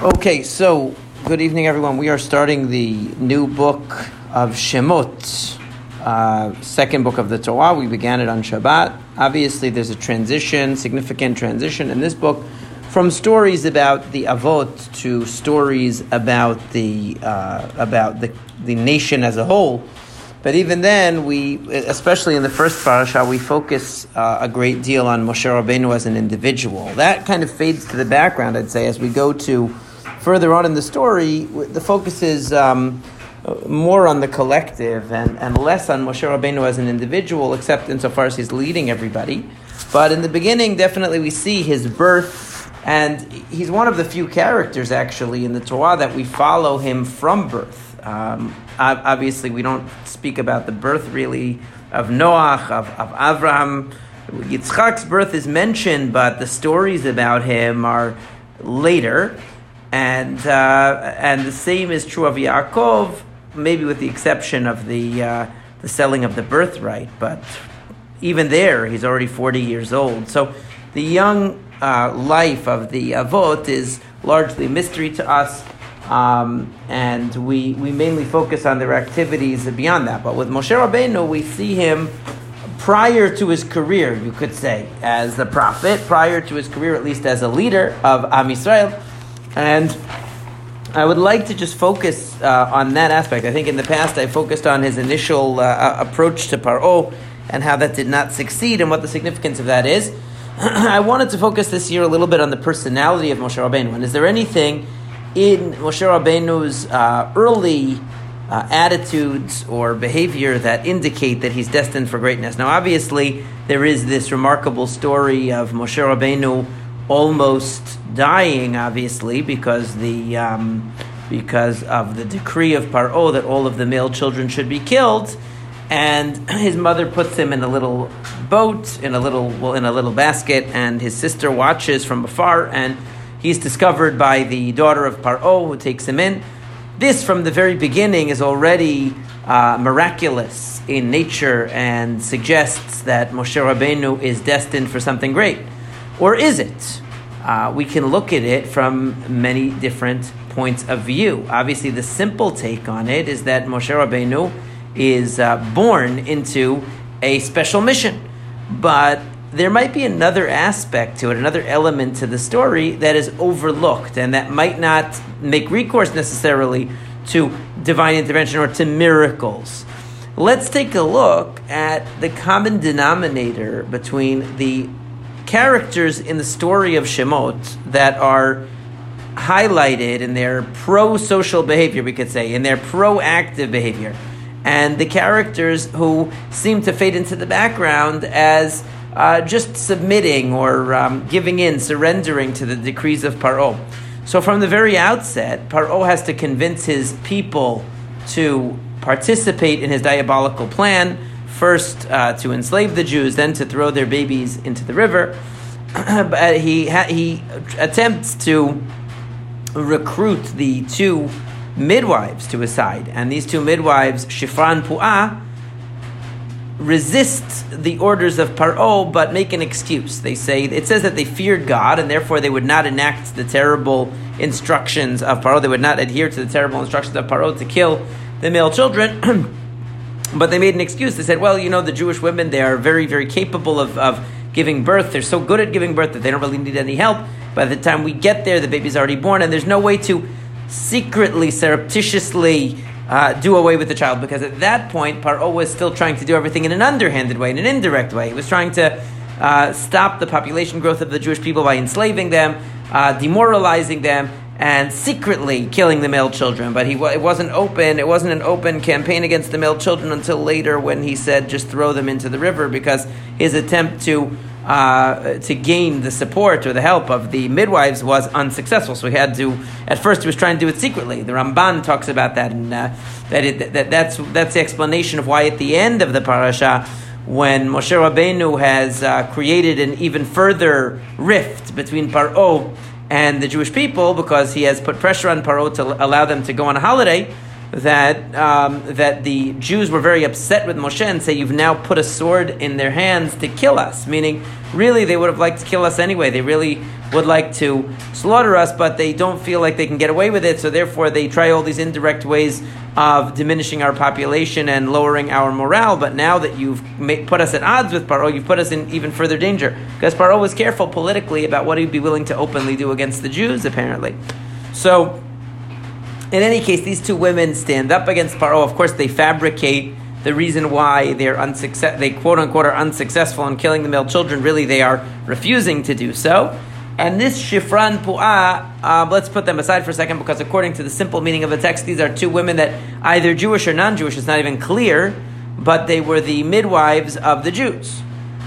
Okay, so good evening, everyone. We are starting the new book of Shemot, uh, second book of the Torah. We began it on Shabbat. Obviously, there's a transition, significant transition in this book from stories about the Avot to stories about the uh, about the the nation as a whole. But even then, we, especially in the first parasha, we focus uh, a great deal on Moshe Rabbeinu as an individual. That kind of fades to the background, I'd say, as we go to further on in the story, the focus is um, more on the collective and, and less on Moshe Rabbeinu as an individual, except insofar as he's leading everybody. But in the beginning, definitely we see his birth, and he's one of the few characters actually in the Torah that we follow him from birth. Um, obviously, we don't speak about the birth really of Noach, of, of Avraham. Yitzchak's birth is mentioned, but the stories about him are later and uh, and the same is true of Yaakov, maybe with the exception of the uh, the selling of the birthright. But even there, he's already forty years old. So the young uh, life of the Avot is largely a mystery to us. Um, and we, we mainly focus on their activities beyond that. But with Moshe Rabbeinu, we see him prior to his career, you could say, as the prophet, prior to his career, at least as a leader of Am Yisrael, and I would like to just focus uh, on that aspect. I think in the past I focused on his initial uh, approach to Paro and how that did not succeed and what the significance of that is. I wanted to focus this year a little bit on the personality of Moshe Rabbeinu. And is there anything in Moshe Rabbeinu's uh, early uh, attitudes or behavior that indicate that he's destined for greatness? Now, obviously, there is this remarkable story of Moshe Rabbeinu almost dying, obviously, because the um, because of the decree of Paro that all of the male children should be killed, and his mother puts him in a little boat in a little well in a little basket, and his sister watches from afar, and he's discovered by the daughter of Paro who takes him in. This, from the very beginning, is already uh, miraculous in nature and suggests that Moshe Rabbeinu is destined for something great. Or is it? Uh, we can look at it from many different points of view. Obviously, the simple take on it is that Moshe Rabbeinu is uh, born into a special mission. But there might be another aspect to it, another element to the story that is overlooked and that might not make recourse necessarily to divine intervention or to miracles. Let's take a look at the common denominator between the characters in the story of Shemot that are highlighted in their pro social behavior, we could say, in their proactive behavior, and the characters who seem to fade into the background as uh, just submitting or um, giving in, surrendering to the decrees of Paro. So, from the very outset, Paro has to convince his people to participate in his diabolical plan first uh, to enslave the Jews, then to throw their babies into the river. but he ha- he attempts to recruit the two midwives to his side, and these two midwives, Shifran Pu'ah, resist the orders of Paro, but make an excuse. They say it says that they feared God, and therefore they would not enact the terrible instructions of Paro. They would not adhere to the terrible instructions of Paro to kill the male children. But they made an excuse. They said, well, you know, the Jewish women, they are very, very capable of, of giving birth. They're so good at giving birth that they don't really need any help. By the time we get there, the baby's already born, and there's no way to secretly, surreptitiously uh, do away with the child because at that point, Paro was still trying to do everything in an underhanded way, in an indirect way. He was trying to uh, stop the population growth of the Jewish people by enslaving them, uh, demoralizing them, and secretly killing the male children. But he it wasn't open. It wasn't an open campaign against the male children until later when he said just throw them into the river because his attempt to uh, to gain the support or the help of the midwives was unsuccessful. So he had to. At first, he was trying to do it secretly. The Ramban talks about that, and uh, that, it, that that's that's the explanation of why at the end of the parasha when Moshe Rabbeinu has uh, created an even further rift between Paro and the Jewish people because he has put pressure on Paro to allow them to go on a holiday. That um, that the Jews were very upset with Moshe and say, "You've now put a sword in their hands to kill us." Meaning, really, they would have liked to kill us anyway. They really would like to slaughter us, but they don't feel like they can get away with it. So therefore, they try all these indirect ways of diminishing our population and lowering our morale. But now that you've put us at odds with Paro, you've put us in even further danger because Paro was careful politically about what he'd be willing to openly do against the Jews, apparently. So in any case, these two women stand up against Paro. Of course, they fabricate the reason why they're unsuccess- they quote unquote are unsuccessful in killing the male children. Really, they are refusing to do so. And this Shifran Pu'ah, uh, let's put them aside for a second because according to the simple meaning of the text, these are two women that either Jewish or non-Jewish, it's not even clear, but they were the midwives of the Jews.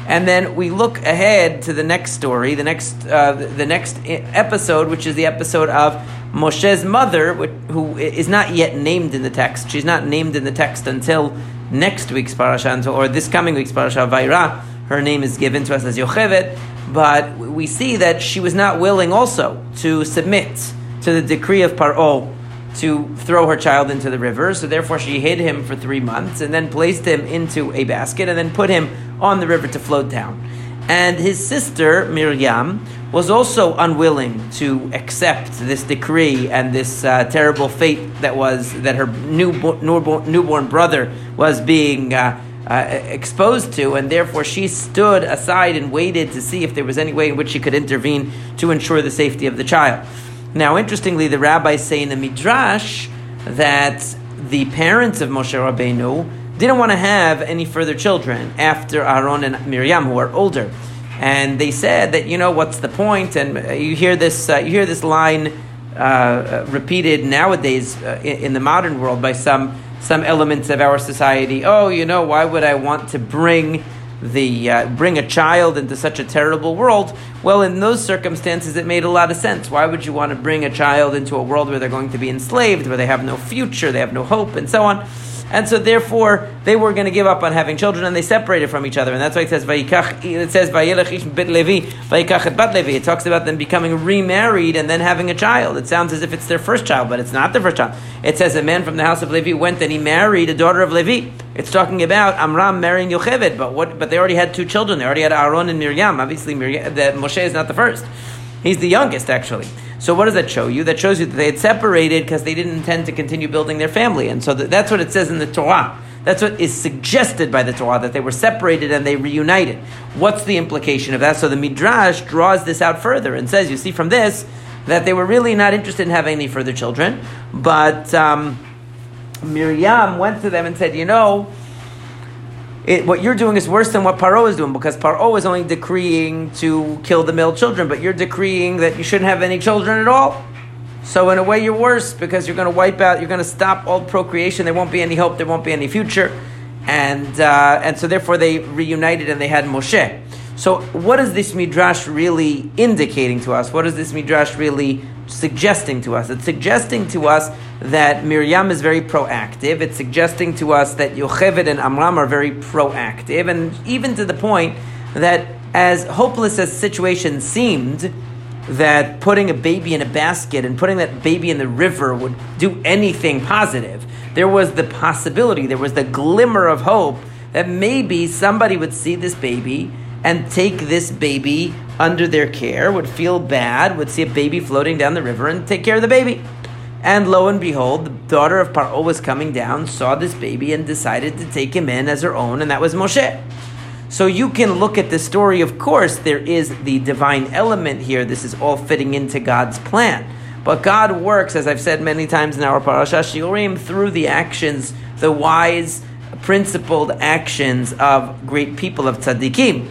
And then we look ahead to the next story, the next, uh, the next episode, which is the episode of Moshe's mother, who is not yet named in the text. She's not named in the text until next week's parasha, or this coming week's parasha, Va'eira. Her name is given to us as Yocheved, but we see that she was not willing also to submit to the decree of Paro to throw her child into the river. So therefore, she hid him for three months and then placed him into a basket and then put him on the river to float down. And his sister Miriam was also unwilling to accept this decree and this uh, terrible fate that was that her newborn, newborn brother was being uh, uh, exposed to, and therefore she stood aside and waited to see if there was any way in which she could intervene to ensure the safety of the child. Now, interestingly, the rabbis say in the midrash that the parents of Moshe Rabbeinu didn't want to have any further children after Aaron and Miriam, who are older and they said that you know what's the point? And uh, you hear this uh, you hear this line uh, uh repeated nowadays uh, in, in, the modern world by some some elements of our society. Oh, you know, why would I want to bring the uh, bring a child into such a terrible world? Well, in those circumstances, it made a lot of sense. Why would you want to bring a child into a world where they're going to be enslaved, where they have no future, they have no hope, and so on? And so therefore they were going to give up on having children, and they separated from each other, and that's why it says. It says bit Levi, bat Levi. It talks about them becoming remarried and then having a child. It sounds as if it's their first child, but it's not their first child. It says a man from the house of Levi went and he married a daughter of Levi. It's talking about Amram marrying Yocheved, but what? But they already had two children. They already had Aaron and Miriam. Obviously, Miriam, the, Moshe is not the first. He's the youngest, actually. So what does that show you? That shows you that they had separated because they didn't intend to continue building their family. And so that's what it says in the Torah. That's what is suggested by the Torah, that they were separated and they reunited. What's the implication of that? So the Midrash draws this out further and says, you see from this, that they were really not interested in having any further children. But um, Miriam went to them and said, you know, it, what you're doing is worse than what Paro is doing because Paro is only decreeing to kill the male children, but you're decreeing that you shouldn't have any children at all. So in a way, you're worse because you're going to wipe out, you're going to stop all procreation. There won't be any hope. There won't be any future, and uh, and so therefore they reunited and they had Moshe. So what is this midrash really indicating to us? What is this midrash really suggesting to us? It's suggesting to us that Miriam is very proactive. It's suggesting to us that Yocheved and Amram are very proactive, and even to the point that as hopeless as the situation seemed, that putting a baby in a basket and putting that baby in the river would do anything positive. There was the possibility, there was the glimmer of hope that maybe somebody would see this baby and take this baby under their care, would feel bad, would see a baby floating down the river and take care of the baby. And lo and behold, the daughter of Paro was coming down, saw this baby, and decided to take him in as her own, and that was Moshe. So you can look at the story, of course, there is the divine element here. This is all fitting into God's plan. But God works, as I've said many times in our Parashat Shiurim, through the actions, the wise, principled actions of great people of tzaddikim.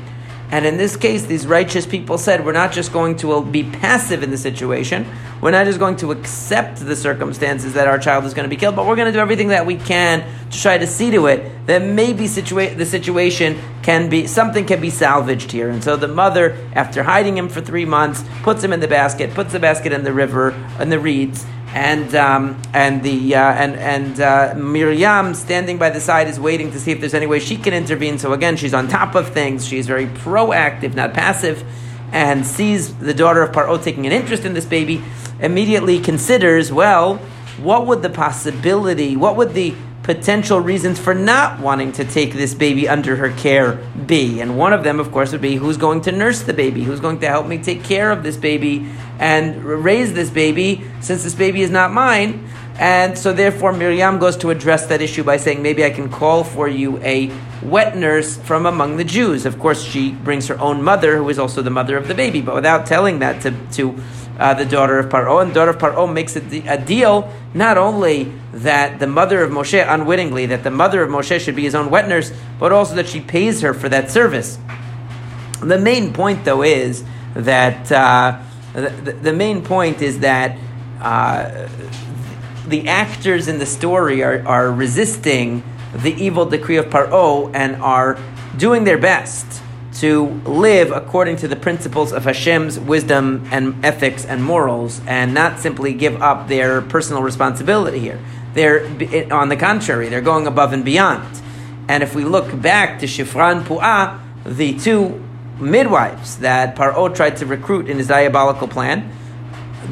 And in this case, these righteous people said, we're not just going to uh, be passive in the situation. We're not just going to accept the circumstances that our child is going to be killed, but we're going to do everything that we can to try to see to it that maybe situa- the situation can be, something can be salvaged here. And so the mother, after hiding him for three months, puts him in the basket, puts the basket in the river, in the reeds, and um, and the uh, and and uh, Miriam standing by the side is waiting to see if there's any way she can intervene. So again, she's on top of things. She's very proactive, not passive, and sees the daughter of Paro taking an interest in this baby. Immediately considers, well, what would the possibility, what would the potential reasons for not wanting to take this baby under her care be? And one of them, of course, would be who's going to nurse the baby? Who's going to help me take care of this baby and raise this baby since this baby is not mine? And so, therefore, Miriam goes to address that issue by saying, maybe I can call for you a wet nurse from among the Jews. Of course, she brings her own mother, who is also the mother of the baby, but without telling that to, to uh, the daughter of Paro. And daughter of Paro makes a, a, deal not only that the mother of Moshe, unwittingly, that the mother of Moshe should be his own wet nurse, but also that she pays her for that service. The main point, though, is that uh, the, the, main point is that. Uh, the actors in the story are, are resisting the evil decree of Paro and are doing their best to live according to the principles of Hashem's wisdom and ethics and morals, and not simply give up their personal responsibility here. They're, on the contrary, they're going above and beyond. And if we look back to Shifran Pu'ah, the two midwives that Paro tried to recruit in his diabolical plan,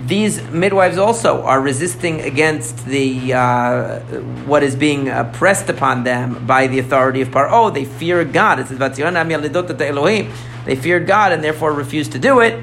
these midwives also are resisting against the uh, what is being uh, pressed upon them by the authority of Paro. They fear God. It says, They fear God and therefore refuse to do it.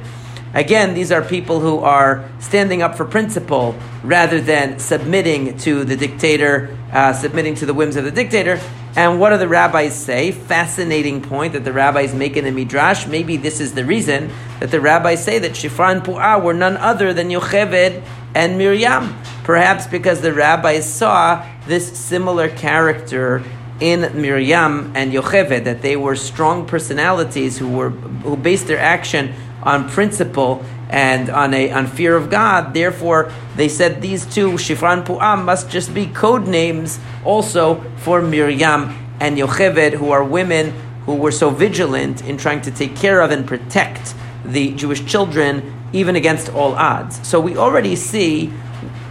Again, these are people who are standing up for principle rather than submitting to the dictator, uh, submitting to the whims of the dictator. And what do the rabbis say? Fascinating point that the rabbis make in the Midrash. Maybe this is the reason that the rabbis say that Shifra and Pu'ah were none other than Yocheved and Miriam. Perhaps because the rabbis saw this similar character in Miriam and Yocheved, that they were strong personalities who were who based their action on principle and on a on fear of God. Therefore, they said these two Shifran Pu'am must just be code names also for Miriam and Yocheved, who are women who were so vigilant in trying to take care of and protect the Jewish children even against all odds. So we already see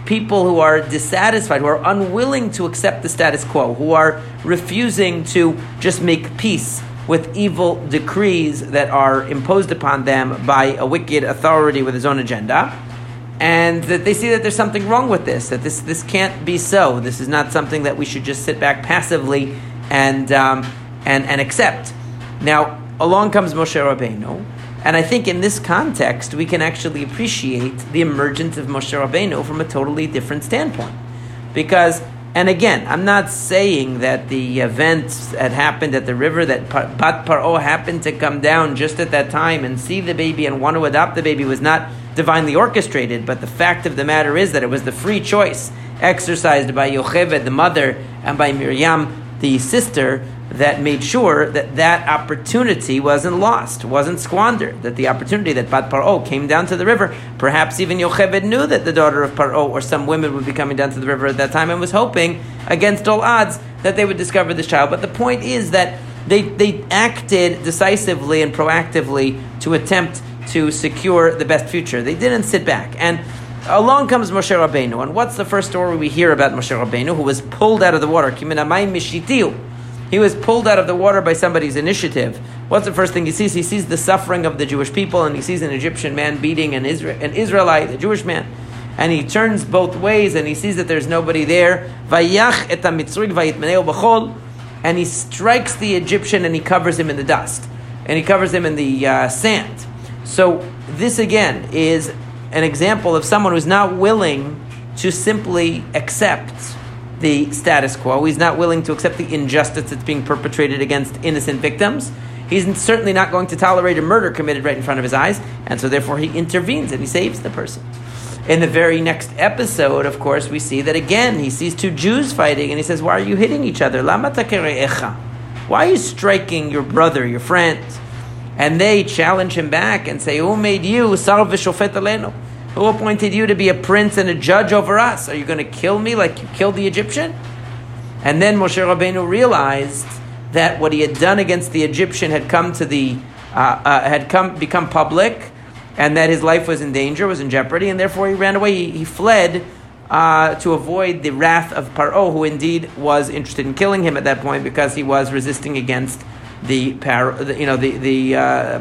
people who are dissatisfied, who are unwilling to accept the status quo, who are refusing to just make peace with evil decrees that are imposed upon them by a wicked authority with his own agenda. And that they see that there's something wrong with this, that this, this can't be so. This is not something that we should just sit back passively and, um, and, and accept. Now, along comes Moshe Rabbeinu, and I think in this context, we can actually appreciate the emergence of Moshe Rabbeinu from a totally different standpoint. Because and again, I'm not saying that the events that happened at the river, that Bat Paro happened to come down just at that time and see the baby and want to adopt the baby was not divinely orchestrated. But the fact of the matter is that it was the free choice exercised by Yocheved, the mother, and by Miriam, the sister, that made sure that that opportunity wasn't lost, wasn't squandered, that the opportunity that Bat Paro came down to the river, perhaps even Yocheved knew that the daughter of Paro or some women would be coming down to the river at that time and was hoping, against all odds, that they would discover this child. But the point is that they, they acted decisively and proactively to attempt to secure the best future. They didn't sit back. And along comes Moshe Rabbeinu. And what's the first story we hear about Moshe Rabbeinu, who was pulled out of the water? He was pulled out of the water by somebody's initiative. What's the first thing he sees? He sees the suffering of the Jewish people, and he sees an Egyptian man beating an, an Israelite, a Jewish man. And he turns both ways, and he sees that there's nobody there. And he strikes the Egyptian, and he covers him in the dust, and he covers him in the uh, sand. So this again is an example of someone who's not willing to simply accept the status quo. He's not willing to accept the injustice that's being perpetrated against innocent victims. He's certainly not going to tolerate a murder committed right in front of his eyes, and so therefore he intervenes and he saves the person. In the very next episode, of course, we see that again he sees two Jews fighting and he says, Why are you hitting each other? Why are you striking your brother, your friend? And they challenge him back and say, Who made you? Who appointed you to be a prince and a judge over us? Are you going to kill me like you killed the Egyptian? And then Moshe Rabbeinu realized that what he had done against the Egyptian had come to the uh, uh, had come become public, and that his life was in danger, was in jeopardy, and therefore he ran away. He, he fled uh, to avoid the wrath of Paro, who indeed was interested in killing him at that point because he was resisting against the, par, you know the the uh,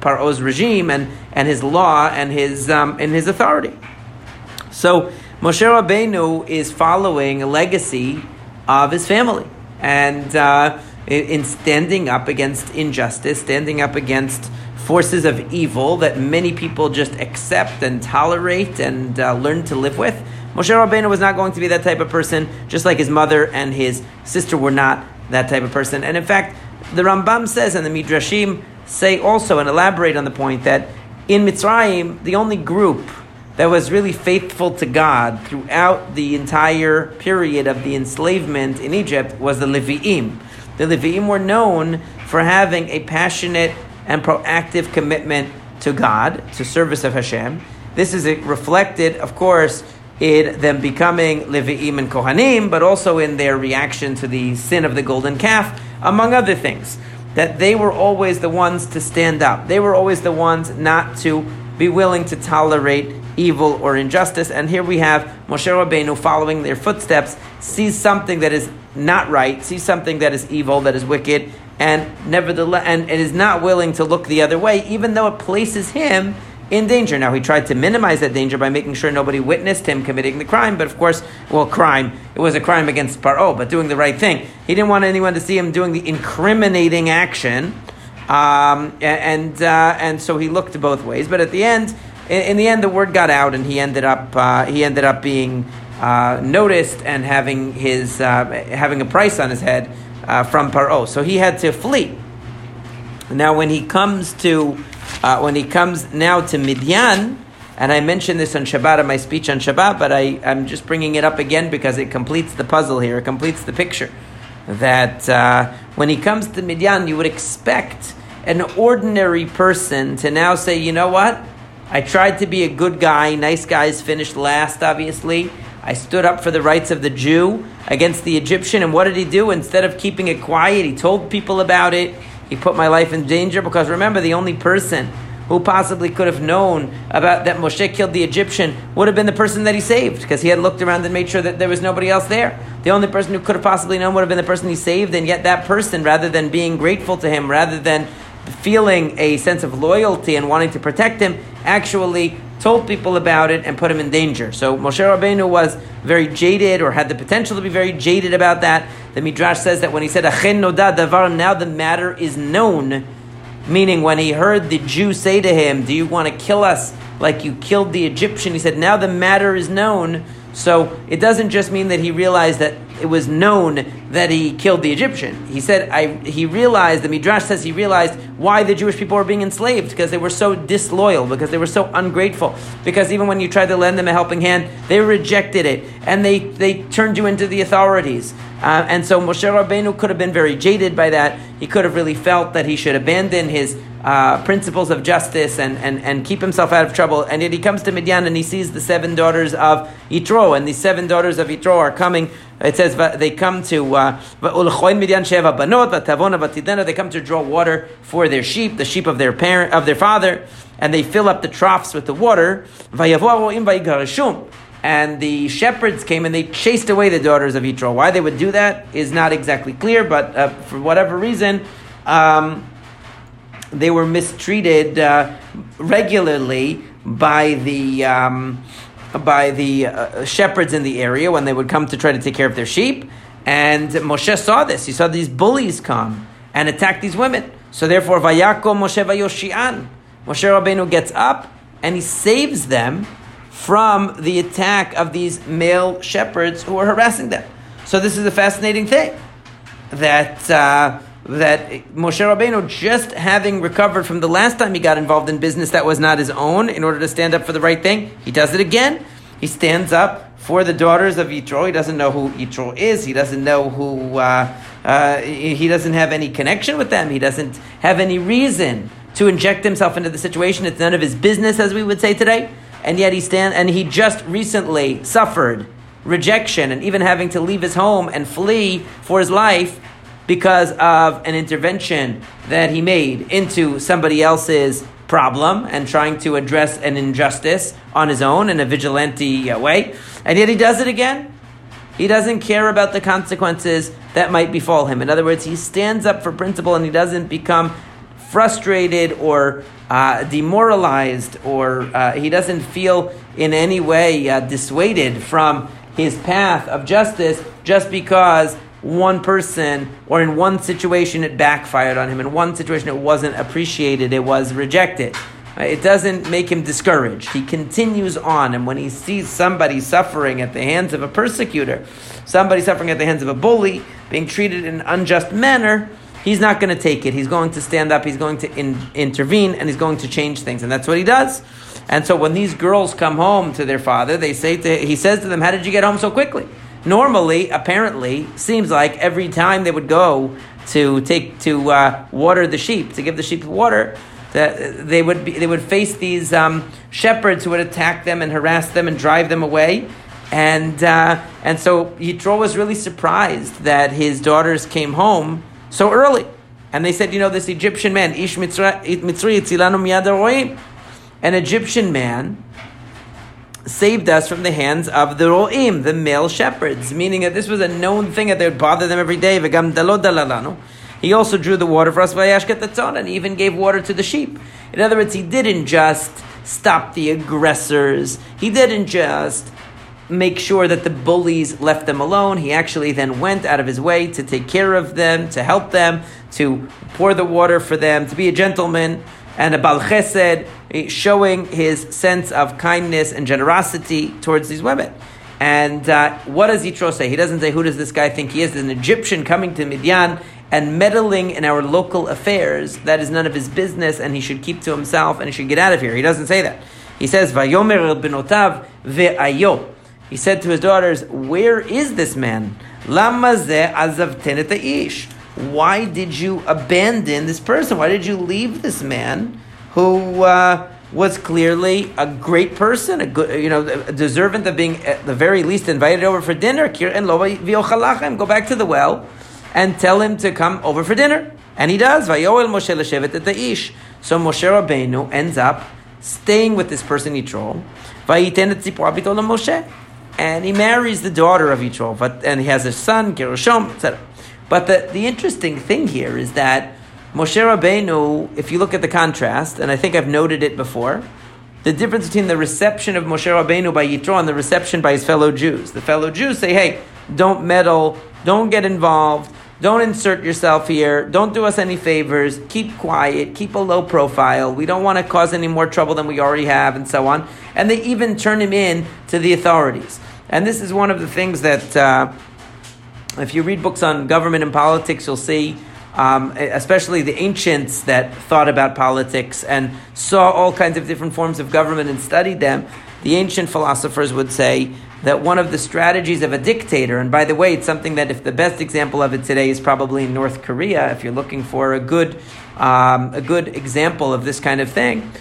Paro's regime and and his law and his um, and his authority. So Moshe Rabbeinu is following a legacy of his family. And uh, in standing up against injustice, standing up against forces of evil that many people just accept and tolerate and uh, learn to live with. Moshe Rabbeinu was not going to be that type of person, just like his mother and his sister were not that type of person. And in fact, the Rambam says, and the Midrashim say also and elaborate on the point that in Mitzrayim, the only group that was really faithful to God throughout the entire period of the enslavement in Egypt was the Levi'im. The Levi'im were known for having a passionate and proactive commitment to God, to service of Hashem. This is reflected, of course, in them becoming Levi'im and Kohanim, but also in their reaction to the sin of the golden calf, among other things. That they were always the ones to stand up. They were always the ones not to be willing to tolerate evil or injustice. And here we have Moshe Rabbeinu following their footsteps, sees something that is not right, sees something that is evil, that is wicked, and nevertheless, and, and is not willing to look the other way, even though it places him in danger. Now, he tried to minimize that danger by making sure nobody witnessed him committing the crime, but of course, well, crime, it was a crime against Paro, but doing the right thing. He didn't want anyone to see him doing the incriminating action, um, and, uh, and so he looked both ways, but at the end, in, the end, the word got out, and he ended up, uh, he ended up being uh, noticed and having, his, uh, having a price on his head uh, from Paro. So he had to flee. Now, when he comes to uh, when he comes now to Midian, and I mentioned this on Shabbat in my speech on Shabbat, but I, I'm just bringing it up again because it completes the puzzle here. It completes the picture. That uh, when he comes to Midian, you would expect an ordinary person to now say, you know what? I tried to be a good guy. Nice guys finished last, obviously. I stood up for the rights of the Jew against the Egyptian. And what did he do? Instead of keeping it quiet, he told people about it. He put my life in danger because remember, the only person who possibly could have known about that Moshe killed the Egyptian would have been the person that he saved because he had looked around and made sure that there was nobody else there. The only person who could have possibly known would have been the person he saved, and yet that person, rather than being grateful to him, rather than feeling a sense of loyalty and wanting to protect him, actually told people about it and put him in danger. So Moshe Rabbeinu was very jaded or had the potential to be very jaded about that. The Midrash says that when he said Achen noda davar, now the matter is known, meaning when he heard the Jew say to him, "Do you want to kill us like you killed the Egyptian?" He said, "Now the matter is known." So it doesn't just mean that he realized that it was known that he killed the Egyptian. He said, I, he realized, the Midrash says he realized why the Jewish people were being enslaved, because they were so disloyal, because they were so ungrateful, because even when you tried to lend them a helping hand, they rejected it, and they, they turned you into the authorities. Uh, and so Moshe Rabbeinu could have been very jaded by that. He could have really felt that he should abandon his uh, principles of justice and, and, and keep himself out of trouble. And yet he comes to Midian and he sees the seven daughters of Yitro, and these seven daughters of Yitro are coming. It says they come to uh, they come to draw water for their sheep, the sheep of their parent of their father, and they fill up the troughs with the water. And the shepherds came and they chased away the daughters of Yitro. Why they would do that is not exactly clear, but uh, for whatever reason. Um, they were mistreated uh, regularly by the um, by the uh, shepherds in the area when they would come to try to take care of their sheep. And Moshe saw this. He saw these bullies come and attack these women. So therefore, Vayakom Moshe Vayoshian. Moshe Rabbeinu gets up and he saves them from the attack of these male shepherds who were harassing them. So this is a fascinating thing that. Uh, that Moshe Rabbeinu, just having recovered from the last time he got involved in business that was not his own, in order to stand up for the right thing, he does it again. He stands up for the daughters of Yitro. He doesn't know who Yitro is. He doesn't know who. Uh, uh, he doesn't have any connection with them. He doesn't have any reason to inject himself into the situation. It's none of his business, as we would say today. And yet he stand and he just recently suffered rejection and even having to leave his home and flee for his life because of an intervention that he made into somebody else's problem and trying to address an injustice on his own in a vigilante uh, way. And yet he does it again. He doesn't care about the consequences that might befall him. In other words, he stands up for principle and he doesn't become frustrated or uh, demoralized or uh, he doesn't feel in any way uh, dissuaded from his path of justice just because one person or in one situation it backfired on him. In one situation it wasn't appreciated it was rejected. It doesn't make him discouraged. He continues on and when he sees somebody suffering at the hands of a persecutor somebody suffering at the hands of a bully being treated in an unjust manner he's not going to take it. He's going to stand up. He's going to in, intervene and he's going to change things and that's what he does. And so when these girls come home to their father they say to he says to them how did you get home so quickly? Normally, apparently, seems like every time they would go to take to uh, water the sheep, to give the sheep water, that they would be, they would face these um, shepherds who would attack them and harass them and drive them away. And uh, and so Yitro was really surprised that his daughters came home so early. And they said, you know, this Egyptian man, Ish Mitzri, an Egyptian man saved us from the hands of the ro'im, the male shepherds, meaning that this was a known thing that they would bother them every day. He also drew the water for us, and he even gave water to the sheep. In other words, he didn't just stop the aggressors. He didn't just make sure that the bullies left them alone. He actually then went out of his way to take care of them, to help them, to pour the water for them, to be a gentleman and a Bal Chesed, eh, showing his sense of kindness and generosity towards these women. And uh, what does Yitro say? He doesn't say, Who does this guy think he is? An Egyptian coming to Midian and meddling in our local affairs. That is none of his business, and he should keep to himself and he should get out of here. He doesn't say that. He says, Vayomer benotav ve'ayo. He said to his daughters, Where is this man? Lama ish why did you abandon this person? Why did you leave this man who uh, was clearly a great person, a good, you know, deserving of being at the very least invited over for dinner? And go back to the well and tell him to come over for dinner. And he does. Vayoel Moshe l'shevet et ish. So Moshe Rabbeinu ends up staying with this person Yitro. Vayiten et Moshe. And he marries the daughter of Yitro. but And he has a son, Gershom, etc. But the, the interesting thing here is that Moshe Rabbeinu, if you look at the contrast, and I think I've noted it before, the difference between the reception of Moshe Rabbeinu by Yitro and the reception by his fellow Jews. The fellow Jews say, hey, don't meddle, don't get involved, don't insert yourself here, don't do us any favors, keep quiet, keep a low profile, we don't want to cause any more trouble than we already have, and so on. And they even turn him in to the authorities. And this is one of the things that. Uh, if you read books on government and politics, you'll see, um, especially the ancients that thought about politics and saw all kinds of different forms of government and studied them. The ancient philosophers would say that one of the strategies of a dictator, and by the way, it's something that if the best example of it today is probably in North Korea, if you're looking for a good, um, a good example of this kind of thing,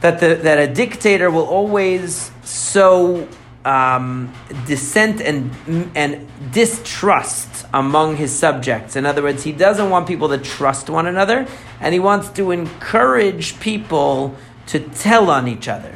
that, the, that a dictator will always sow um, dissent and and distrust among his subjects. In other words, he doesn't want people to trust one another, and he wants to encourage people to tell on each other.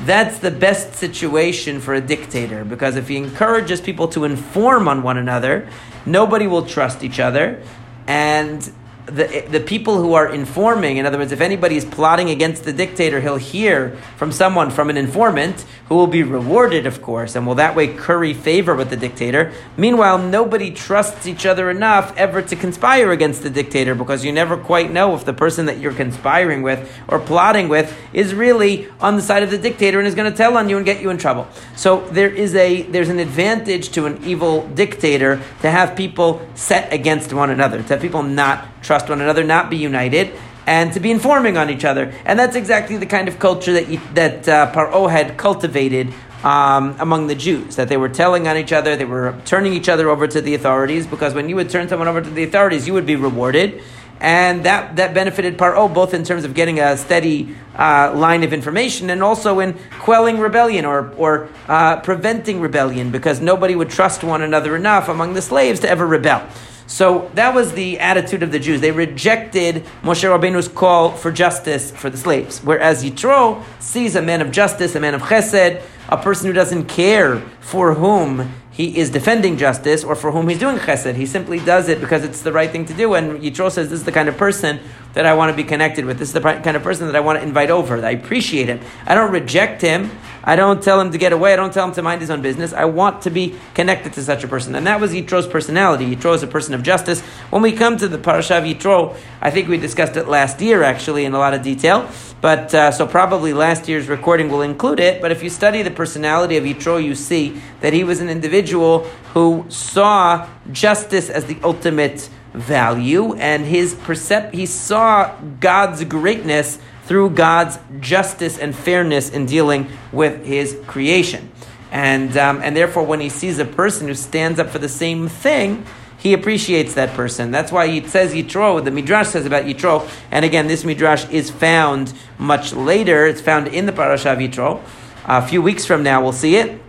That's the best situation for a dictator because if he encourages people to inform on one another, nobody will trust each other, and the, the people who are informing, in other words, if anybody is plotting against the dictator, he'll hear from someone, from an informant, who will be rewarded, of course, and will that way curry favor with the dictator. Meanwhile, nobody trusts each other enough ever to conspire against the dictator because you never quite know if the person that you're conspiring with or plotting with is really on the side of the dictator and is going to tell on you and get you in trouble. So there is a there's an advantage to an evil dictator to have people set against one another, to have people not trust one another, not be united, and to be informing on each other. And that's exactly the kind of culture that that uh, Paro had cultivated um, among the Jews. That they were telling on each other, they were turning each other over to the authorities, because when you would turn someone over to the authorities, you would be rewarded. And that, that benefited Paro both in terms of getting a steady uh, line of information and also in quelling rebellion or, or uh, preventing rebellion because nobody would trust one another enough among the slaves to ever rebel. So that was the attitude of the Jews. They rejected Moshe Rabbeinu's call for justice for the slaves. Whereas Yitro sees a man of justice, a man of chesed, a person who doesn't care for whom he is defending justice or for whom he's doing chesed. He simply does it because it's the right thing to do. And Yitro says, This is the kind of person that I want to be connected with. This is the kind of person that I want to invite over, I appreciate him. I don't reject him. I don't tell him to get away. I don't tell him to mind his own business. I want to be connected to such a person. And that was Yitro's personality. Yitro is a person of justice. When we come to the parasha Yitro, I think we discussed it last year, actually, in a lot of detail. But uh, so probably last year's recording will include it. But if you study the personality of Yitro, you see that he was an individual who saw justice as the ultimate value, and his percep- he saw God's greatness through God's justice and fairness in dealing with his creation. And, um, and therefore, when he sees a person who stands up for the same thing, he appreciates that person. That's why he says Yitro, the Midrash says about Yitro, and again, this Midrash is found much later. It's found in the Parashah of Yitro. A few weeks from now, we'll see it.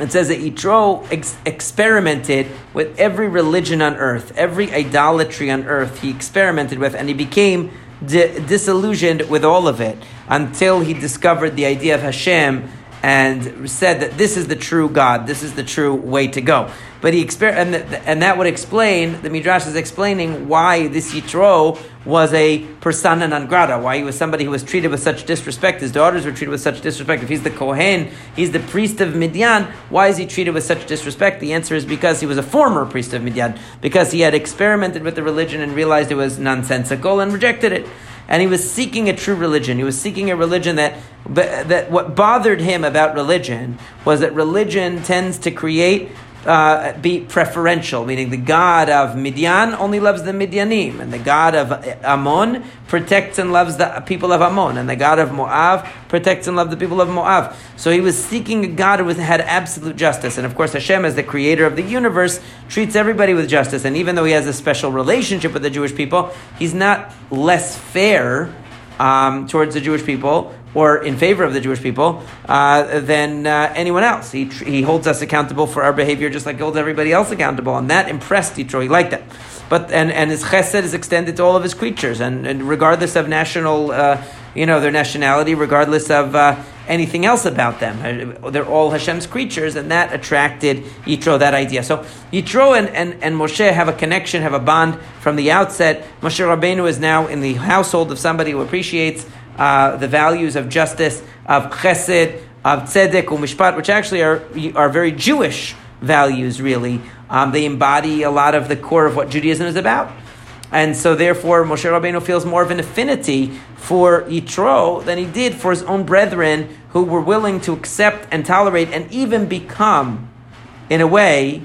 It says that Yitro ex- experimented with every religion on earth, every idolatry on earth he experimented with, and he became di- disillusioned with all of it until he discovered the idea of Hashem and said that this is the true God, this is the true way to go. But he exper- and, th- and that would explain, the Midrash is explaining why this Yitro was a persona non grata, why he was somebody who was treated with such disrespect. His daughters were treated with such disrespect. If he's the Kohen, he's the priest of Midian, why is he treated with such disrespect? The answer is because he was a former priest of Midian, because he had experimented with the religion and realized it was nonsensical and rejected it and he was seeking a true religion. He was seeking a religion that, that what bothered him about religion was that religion tends to create uh, be preferential, meaning the God of Midian only loves the Midianim, and the God of Ammon protects and loves the people of Ammon, and the God of Moab protects and loves the people of Moab. So he was seeking a God who had absolute justice, and of course Hashem, as the creator of the universe, treats everybody with justice. And even though he has a special relationship with the Jewish people, he's not less fair um, towards the Jewish people or in favor of the Jewish people uh, than uh, anyone else. He, he holds us accountable for our behavior just like he holds everybody else accountable. And that impressed Yitro. He liked that. But, and, and his chesed is extended to all of his creatures. And, and regardless of national, uh, you know, their nationality, regardless of uh, anything else about them. Uh, they're all Hashem's creatures, and that attracted Yitro, that idea. So Yitro and, and, and Moshe have a connection, have a bond from the outset. Moshe Rabbeinu is now in the household of somebody who appreciates uh, the values of justice, of chesed, of tzedek, umishpat, which actually are, are very Jewish values, really. Um, they embody a lot of the core of what Judaism is about. And so, therefore, Moshe Rabbeinu feels more of an affinity for Yitro than he did for his own brethren who were willing to accept and tolerate and even become, in a way,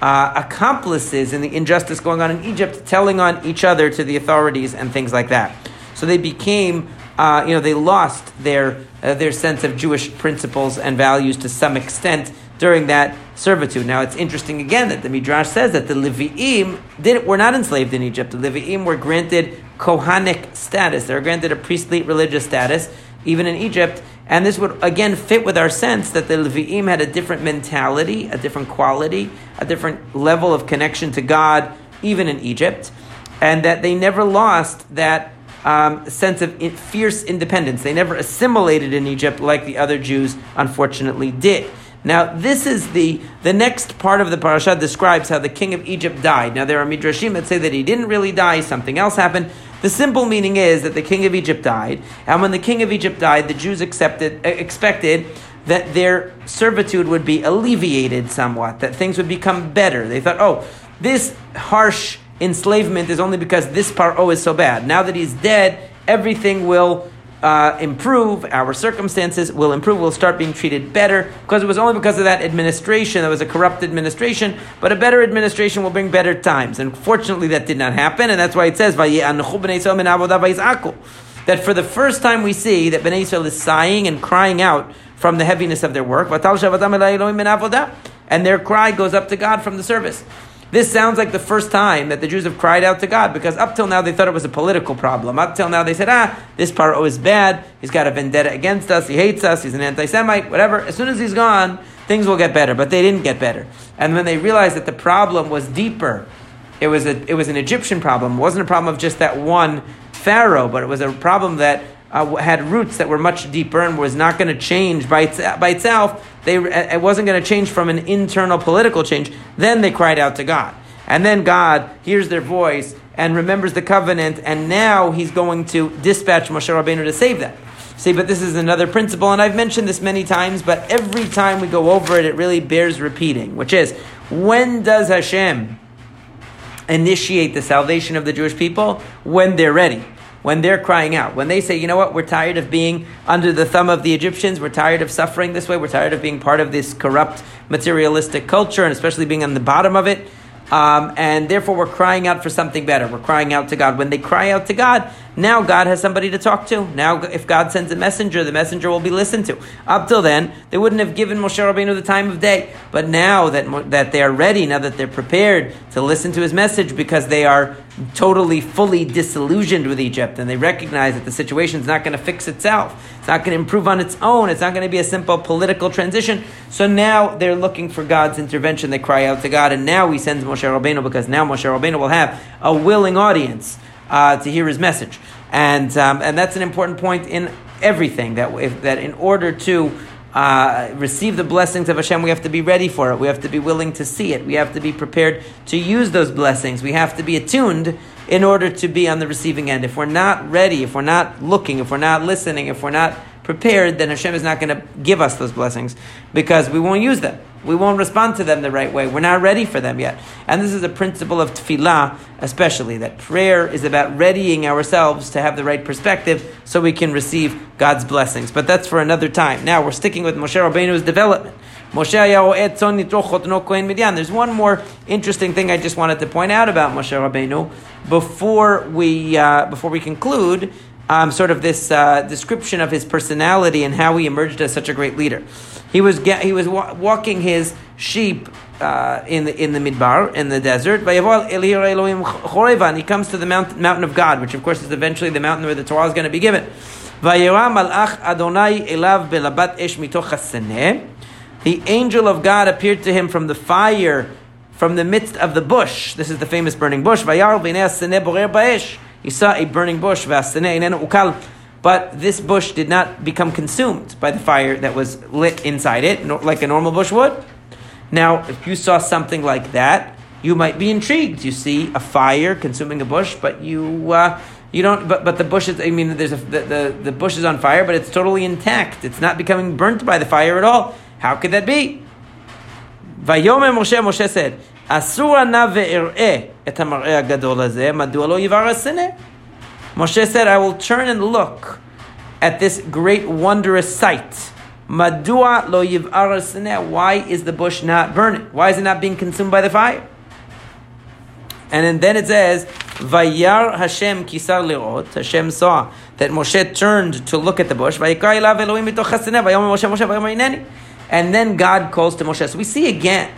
uh, accomplices in the injustice going on in Egypt, telling on each other to the authorities and things like that. So they became uh, you know, they lost their, uh, their sense of Jewish principles and values to some extent during that servitude. Now, it's interesting again that the Midrash says that the Levi'im were not enslaved in Egypt. The Levi'im were granted Kohanic status. They were granted a priestly religious status, even in Egypt. And this would again fit with our sense that the Levi'im had a different mentality, a different quality, a different level of connection to God, even in Egypt, and that they never lost that um, sense of fierce independence. They never assimilated in Egypt like the other Jews unfortunately did. Now, this is the the next part of the parasha describes how the king of Egypt died. Now, there are midrashim that say that he didn't really die; something else happened. The simple meaning is that the king of Egypt died, and when the king of Egypt died, the Jews accepted expected that their servitude would be alleviated somewhat, that things would become better. They thought, oh, this harsh enslavement is only because this Paro is so bad. Now that he's dead, everything will uh, improve, our circumstances will improve, we'll start being treated better, because it was only because of that administration, that was a corrupt administration, but a better administration will bring better times. And fortunately, that did not happen, and that's why it says, that for the first time we see that Bnei Israel is sighing and crying out from the heaviness of their work, and their cry goes up to God from the service. This sounds like the first time that the Jews have cried out to God because up till now they thought it was a political problem. Up till now they said, ah, this Paro is bad. He's got a vendetta against us. He hates us. He's an anti Semite, whatever. As soon as he's gone, things will get better. But they didn't get better. And when they realized that the problem was deeper, it was, a, it was an Egyptian problem. It wasn't a problem of just that one Pharaoh, but it was a problem that uh, had roots that were much deeper and was not going to change by, its, by itself, they, it wasn't going to change from an internal political change, then they cried out to God. And then God hears their voice and remembers the covenant, and now he's going to dispatch Moshe Rabbeinu to save them. See, but this is another principle, and I've mentioned this many times, but every time we go over it, it really bears repeating, which is when does Hashem initiate the salvation of the Jewish people? When they're ready when they're crying out, when they say, you know what, we're tired of being under the thumb of the Egyptians, we're tired of suffering this way, we're tired of being part of this corrupt materialistic culture, and especially being on the bottom of it, um, and therefore, we're crying out for something better. We're crying out to God. When they cry out to God, now God has somebody to talk to. Now, if God sends a messenger, the messenger will be listened to. Up till then, they wouldn't have given Moshe Rabbeinu the time of day. But now that, that they are ready, now that they're prepared to listen to his message because they are totally, fully disillusioned with Egypt and they recognize that the situation is not going to fix itself, it's not going to improve on its own, it's not going to be a simple political transition. So now they're looking for God's intervention. They cry out to God, and now He sends Moshe Rabbeinu because now Moshe Rabbeinu will have a willing audience uh, to hear his message. And, um, and that's an important point in everything that, if, that in order to uh, receive the blessings of Hashem, we have to be ready for it. We have to be willing to see it. We have to be prepared to use those blessings. We have to be attuned in order to be on the receiving end. If we're not ready, if we're not looking, if we're not listening, if we're not prepared, then Hashem is not going to give us those blessings because we won't use them. We won't respond to them the right way. We're not ready for them yet. And this is a principle of tefillah, especially, that prayer is about readying ourselves to have the right perspective so we can receive God's blessings. But that's for another time. Now we're sticking with Moshe Rabbeinu's development. There's one more interesting thing I just wanted to point out about Moshe Rabbeinu before we, uh, before we conclude um, sort of this uh, description of his personality and how he emerged as such a great leader. He was he was wa- walking his sheep uh, in the in the midbar in the desert. He comes to the mount, mountain of God, which of course is eventually the mountain where the Torah is going to be given. The angel of God appeared to him from the fire, from the midst of the bush. This is the famous burning bush. He saw a burning bush, but this bush did not become consumed by the fire that was lit inside it, like a normal bush would. Now, if you saw something like that, you might be intrigued. You see a fire consuming a bush, but you uh, you don't. But but the bush is. I mean, there's a the, the, the bush is on fire, but it's totally intact. It's not becoming burnt by the fire at all. How could that be? Vayomer Moshe. Moshe said, "Asura na ve'ir'eh et hamar'eh gadol hazeh. Madua lo yivar Moshe said, I will turn and look at this great wondrous sight. Madua lo yivar Why is the bush not burning? Why is it not being consumed by the fire? And then it says, Vayar Hashem kisar lirot. Hashem saw that Moshe turned to look at the bush. And then God calls to Moshe. So we see again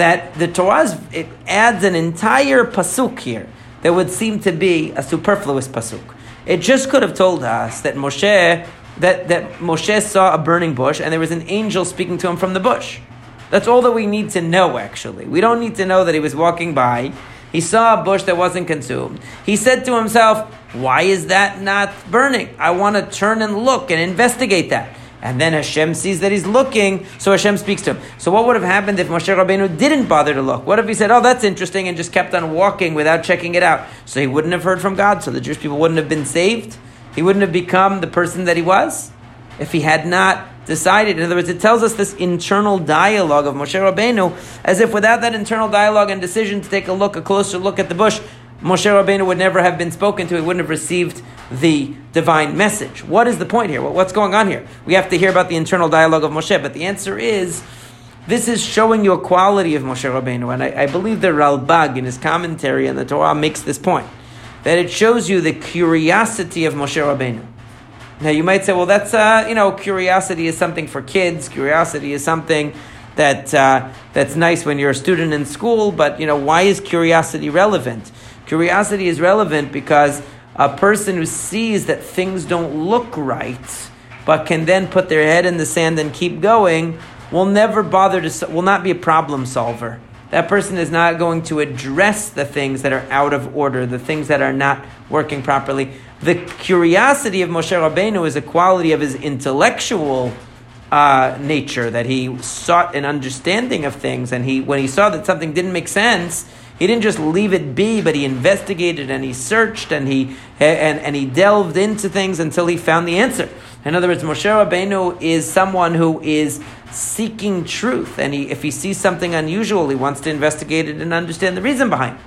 that the Torah it adds an entire pasuk here that would seem to be a superfluous pasuk. It just could have told us that Moshe that, that Moshe saw a burning bush and there was an angel speaking to him from the bush. That's all that we need to know, actually. We don't need to know that he was walking by. He saw a bush that wasn't consumed. He said to himself, Why is that not burning? I want to turn and look and investigate that. And then Hashem sees that he's looking, so Hashem speaks to him. So what would have happened if Moshe Rabbeinu didn't bother to look? What if he said, "Oh, that's interesting," and just kept on walking without checking it out? So he wouldn't have heard from God. So the Jewish people wouldn't have been saved. He wouldn't have become the person that he was if he had not decided. In other words, it tells us this internal dialogue of Moshe Rabbeinu, as if without that internal dialogue and decision to take a look, a closer look at the bush, Moshe Rabbeinu would never have been spoken to. He wouldn't have received the divine message. What is the point here? What's going on here? We have to hear about the internal dialogue of Moshe, but the answer is this is showing you a quality of Moshe Rabbeinu, and I, I believe that Ralbag in his commentary on the Torah makes this point that it shows you the curiosity of Moshe Rabbeinu. Now you might say, well, that's uh, you know, curiosity is something for kids. Curiosity is something that uh, that's nice when you're a student in school. But you know, why is curiosity relevant? Curiosity is relevant because a person who sees that things don't look right, but can then put their head in the sand and keep going, will never bother to will not be a problem solver. that person is not going to address the things that are out of order, the things that are not working properly. The curiosity of Moshe Rabbeinu is a quality of his intellectual uh, nature, that he sought an understanding of things, and he, when he saw that something didn't make sense, he didn't just leave it be, but he investigated and he searched and he and, and he delved into things until he found the answer. In other words, Moshe Rabbeinu is someone who is seeking truth, and he, if he sees something unusual, he wants to investigate it and understand the reason behind it.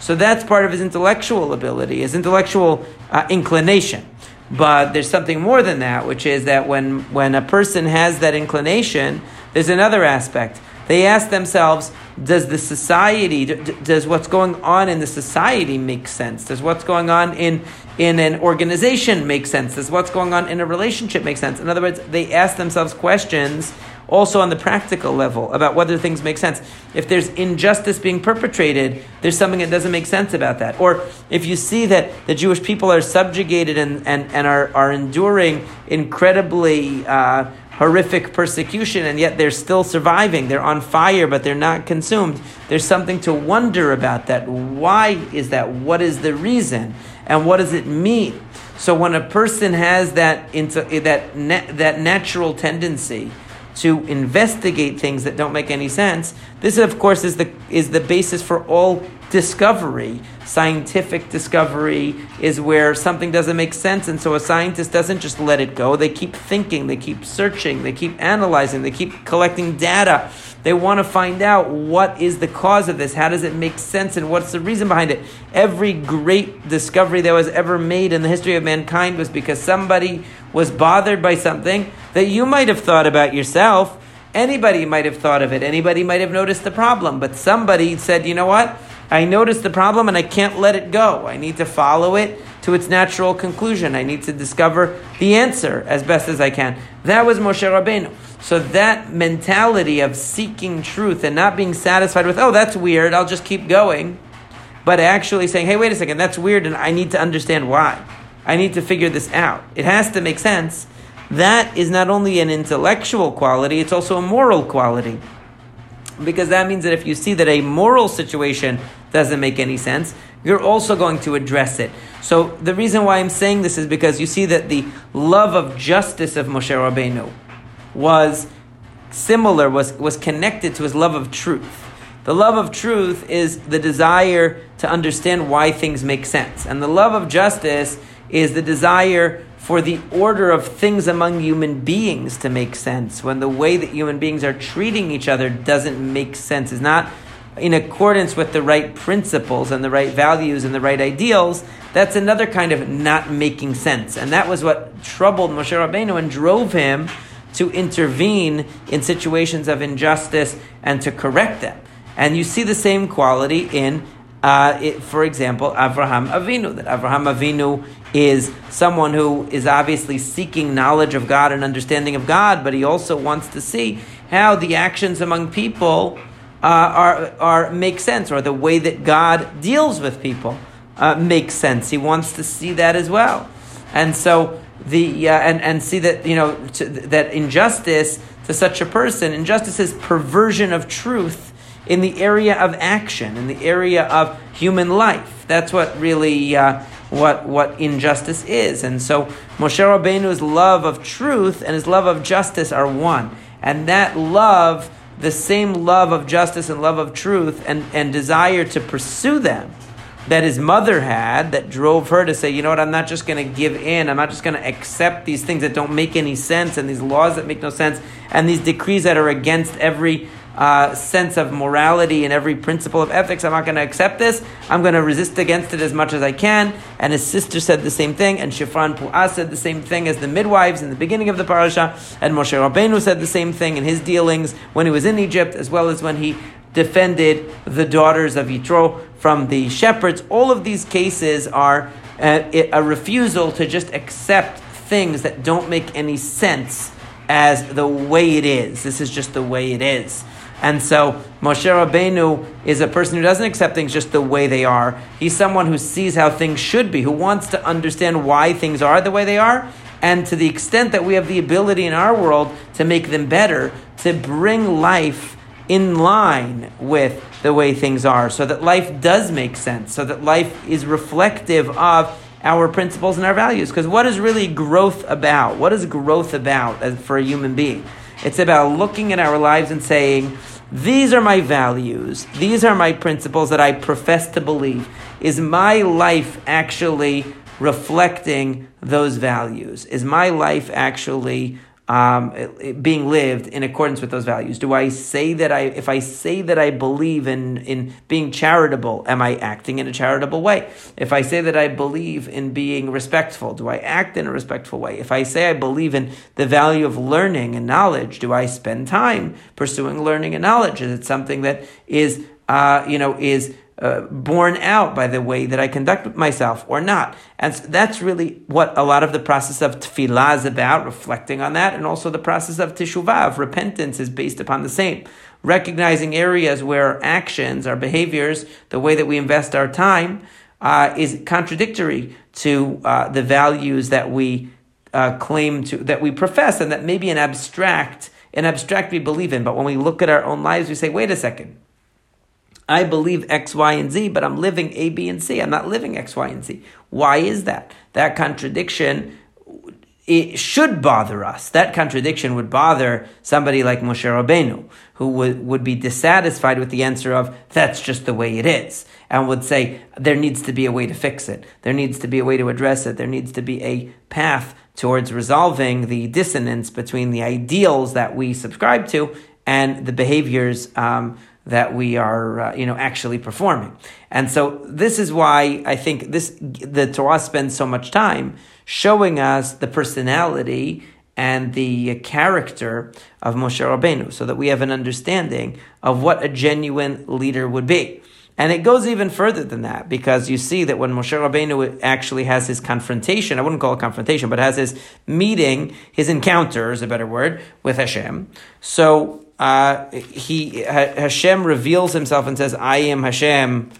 So that's part of his intellectual ability, his intellectual uh, inclination. But there's something more than that, which is that when, when a person has that inclination, there's another aspect. They ask themselves, does the society, does what's going on in the society make sense? Does what's going on in, in an organization make sense? Does what's going on in a relationship make sense? In other words, they ask themselves questions also on the practical level about whether things make sense. If there's injustice being perpetrated, there's something that doesn't make sense about that. Or if you see that the Jewish people are subjugated and, and, and are, are enduring incredibly uh, horrific persecution and yet they're still surviving, they're on fire but they're not consumed, there's something to wonder about that. Why is that? What is the reason? And what does it mean? So when a person has that, into, eh, that, that natural tendency, to investigate things that don't make any sense. This, of course, is the, is the basis for all discovery. Scientific discovery is where something doesn't make sense, and so a scientist doesn't just let it go. They keep thinking, they keep searching, they keep analyzing, they keep collecting data. They want to find out what is the cause of this, how does it make sense, and what's the reason behind it. Every great discovery that was ever made in the history of mankind was because somebody was bothered by something that you might have thought about yourself. Anybody might have thought of it. Anybody might have noticed the problem. But somebody said, you know what? I notice the problem and I can't let it go. I need to follow it to its natural conclusion. I need to discover the answer as best as I can. That was Moshe Rabbeinu. So that mentality of seeking truth and not being satisfied with, oh, that's weird, I'll just keep going, but actually saying, hey, wait a second, that's weird and I need to understand why. I need to figure this out. It has to make sense. That is not only an intellectual quality, it's also a moral quality because that means that if you see that a moral situation doesn't make any sense, you're also going to address it. So the reason why I'm saying this is because you see that the love of justice of Moshe Rabbeinu was similar, was, was connected to his love of truth. The love of truth is the desire to understand why things make sense. And the love of justice is the desire for the order of things among human beings to make sense, when the way that human beings are treating each other doesn't make sense, is not in accordance with the right principles and the right values and the right ideals, that's another kind of not making sense. And that was what troubled Moshe Rabbeinu and drove him to intervene in situations of injustice and to correct them. And you see the same quality in uh, it, for example, Avraham Avinu, that Avraham Avinu is someone who is obviously seeking knowledge of God and understanding of God, but he also wants to see how the actions among people uh, are, are make sense, or the way that God deals with people uh, makes sense. He wants to see that as well, and so the uh, and and see that you know to, that injustice to such a person, injustice is perversion of truth in the area of action, in the area of human life. That's what really uh, what what injustice is. And so Moshe Rabbeinu's love of truth and his love of justice are one. And that love, the same love of justice and love of truth and, and desire to pursue them that his mother had that drove her to say, you know what, I'm not just going to give in. I'm not just going to accept these things that don't make any sense and these laws that make no sense and these decrees that are against every uh, sense of morality and every principle of ethics. I'm not going to accept this. I'm going to resist against it as much as I can. And his sister said the same thing, and Shifran Pu'ah said the same thing as the midwives in the beginning of the parasha, and Moshe Rabbeinu said the same thing in his dealings when he was in Egypt, as well as when he defended the daughters of Yitro from the shepherds. All of these cases are a, a refusal to just accept things that don't make any sense as the way it is. This is just the way it is. And so Moshe Rabbeinu is a person who doesn't accept things just the way they are. He's someone who sees how things should be, who wants to understand why things are the way they are, and to the extent that we have the ability in our world to make them better, to bring life in line with the way things are, so that life does make sense, so that life is reflective of our principles and our values. Because what is really growth about? What is growth about for a human being? It's about looking at our lives and saying, these are my values, these are my principles that I profess to believe. Is my life actually reflecting those values? Is my life actually um, being lived in accordance with those values? Do I say that I, if I say that I believe in, in being charitable, am I acting in a charitable way? If I say that I believe in being respectful, do I act in a respectful way? If I say I believe in the value of learning and knowledge, do I spend time pursuing learning and knowledge? Is it something that is, uh, you know, is uh, borne out by the way that I conduct myself or not. And so that's really what a lot of the process of tefillah is about, reflecting on that, and also the process of teshuvah, of repentance, is based upon the same. Recognizing areas where actions, our behaviors, the way that we invest our time, uh, is contradictory to uh, the values that we uh, claim to, that we profess, and that maybe an abstract, an abstract we believe in. But when we look at our own lives, we say, wait a second I believe X, Y, and Z, but I'm living A, B, and C. I'm not living X, Y, and Z. Why is that? That contradiction it should bother us. That contradiction would bother somebody like Moshe Rabbeinu, who would, would be dissatisfied with the answer of, that's just the way it is, and would say, there needs to be a way to fix it. There needs to be a way to address it. There needs to be a path towards resolving the dissonance between the ideals that we subscribe to and the behaviors um, that we are, uh, you know, actually performing. And so this is why I think this the Torah spends so much time showing us the personality and the character of Moshe Rabbeinu, so that we have an understanding of what a genuine leader would be. And it goes even further than that because you see that when Moshe Rabbeinu actually has his confrontation, I wouldn't call it confrontation, but has his meeting, his encounter is a better word, with Hashem. So uh, he Hashem reveals himself and says, "I am Hashem,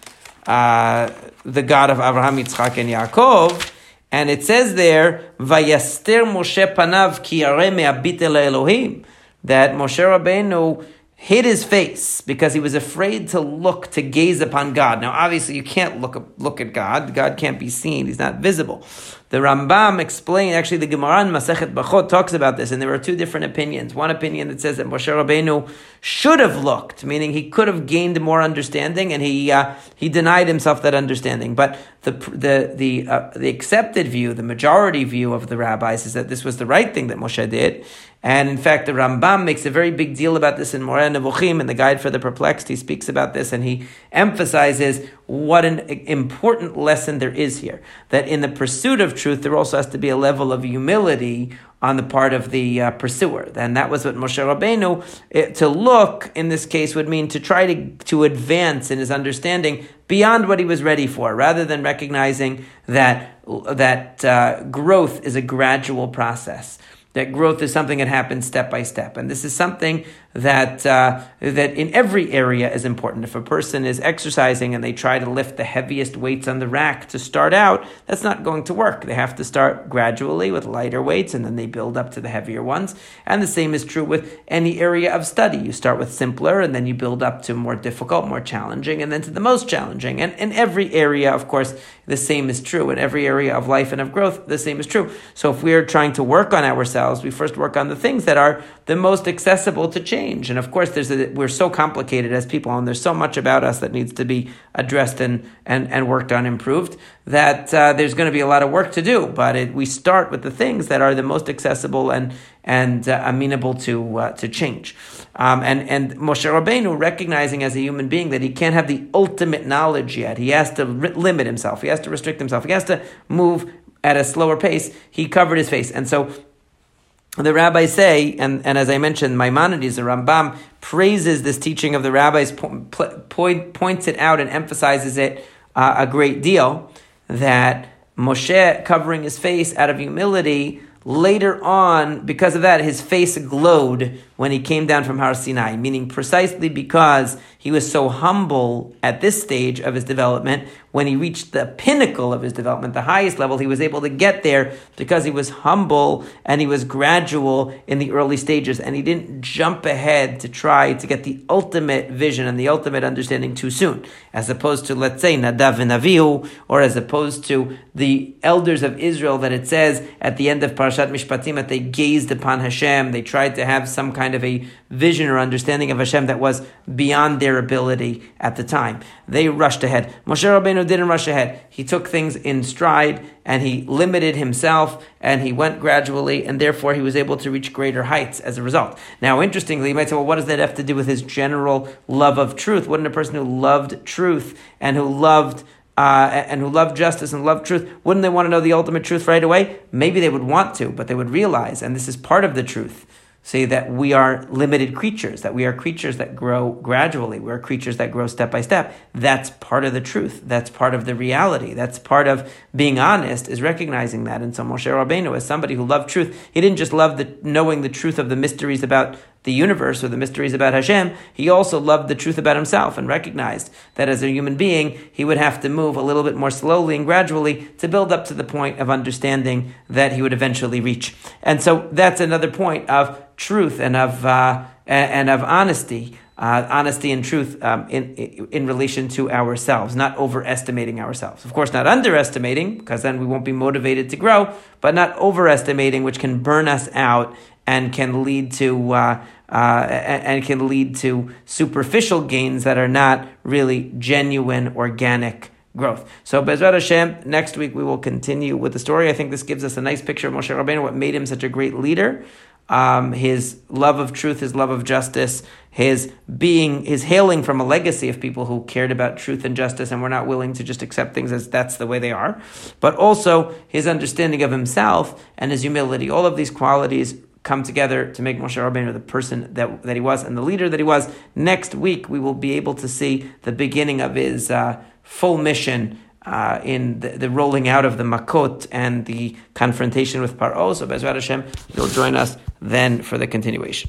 uh, the God of Abraham, Yitzchak, and Yaakov." And it says there, "Vayaster Moshe panav ki Elohim," that Moshe Rabbeinu hid his face because he was afraid to look to gaze upon God. Now, obviously, you can't look look at God. God can't be seen; He's not visible. The Rambam explained, actually, the Gemara in Masechet Berachot talks about this, and there are two different opinions. One opinion that says that Moshe Rabbeinu should have looked, meaning he could have gained more understanding, and he uh, he denied himself that understanding. But the the the uh, the accepted view, the majority view of the rabbis, is that this was the right thing that Moshe did, and in fact, the Rambam makes a very big deal about this in Moreh Nevuchim, in the Guide for the Perplexed. He speaks about this and he emphasizes what an important lesson there is here. That in the pursuit of truth, there also has to be a level of humility on the part of the uh, pursuer. And that was what Moshe Rabbeinu, it, to look in this case would mean to try to, to advance in his understanding beyond what he was ready for, rather than recognizing that, that uh, growth is a gradual process that growth is something that happens step by step. And this is something that uh, that in every area is important. If a person is exercising and they try to lift the heaviest weights on the rack to start out, that's not going to work. They have to start gradually with lighter weights and then they build up to the heavier ones. And the same is true with any area of study. You start with simpler and then you build up to more difficult, more challenging, and then to the most challenging. And in every area, of course, the same is true. In every area of life and of growth, the same is true. So if we're trying to work on ourselves, we first work on the things that are the most accessible to change change. And of course, there's a, we're so complicated as people, and there's so much about us that needs to be addressed and, and, and worked on, improved, that uh, there's going to be a lot of work to do. But it, we start with the things that are the most accessible and, and uh, amenable to, uh, to change. Um, and, and Moshe Rabbeinu, recognizing as a human being that he can't have the ultimate knowledge yet, he has to limit himself, he has to restrict himself, he has to move at a slower pace, he covered his face. And so the rabbis say, and, and as I mentioned, Maimonides, the Rambam, praises this teaching of the rabbis, point, points it out and emphasizes it uh, a great deal, that Moshe covering his face out of humility, later on, because of that, his face glowed when he came down from Har Sinai, meaning precisely because he was so humble at this stage of his development. When he reached the pinnacle of his development, the highest level, he was able to get there because he was humble and he was gradual in the early stages and he didn't jump ahead to try to get the ultimate vision and the ultimate understanding too soon, as opposed to, let's say, Nadav and Avihu, or as opposed to the elders of Israel that it says at the end of Parashat Mishpatim that they gazed upon Hashem, they tried to have some kind of a vision or understanding of Hashem that was beyond their ability at the time. They rushed ahead. Moshe Rabbeinu didn't rush ahead. He took things in stride and he limited himself and he went gradually and therefore he was able to reach greater heights as a result. Now, interestingly, you might say, well, what does that have to do with his general love of truth? Wouldn't a person who loved truth and who loved uh, and who love justice and love truth, wouldn't they want to know the ultimate truth right away? Maybe they would want to, but they would realize, and this is part of the truth, say that we are limited creatures, that we are creatures that grow gradually, we're creatures that grow step by step. That's part of the truth. That's part of the reality. That's part of being honest, is recognizing that. And so Moshe Rabbeinu, as somebody who loved truth, he didn't just love the knowing the truth of the mysteries about the universe or the mysteries about Hashem, he also loved the truth about himself and recognized that as a human being, he would have to move a little bit more slowly and gradually to build up to the point of understanding that he would eventually reach. And so that's another point of truth and of uh, and of honesty. Uh, honesty and truth um, in, in relation to ourselves, not overestimating ourselves. Of course, not underestimating, because then we won't be motivated to grow, but not overestimating, which can burn us out and can lead to uh, uh, and can lead to superficial gains that are not really genuine, organic growth. So Bezrat Hashem, next week we will continue with the story. I think this gives us a nice picture of Moshe Rabbeinu, what made him such a great leader. Um, his love of truth, his love of justice, his being, his hailing from a legacy of people who cared about truth and justice and were not willing to just accept things as that's the way they are, but also his understanding of himself and his humility. All of these qualities come together to make Moshe Rabbeinu the person that, that he was and the leader that he was. Next week, we will be able to see the beginning of his uh, full mission uh, in the, the, rolling out of the Makot and the confrontation with Paro. So, Bezrat Hashem, you'll join us then for the continuation.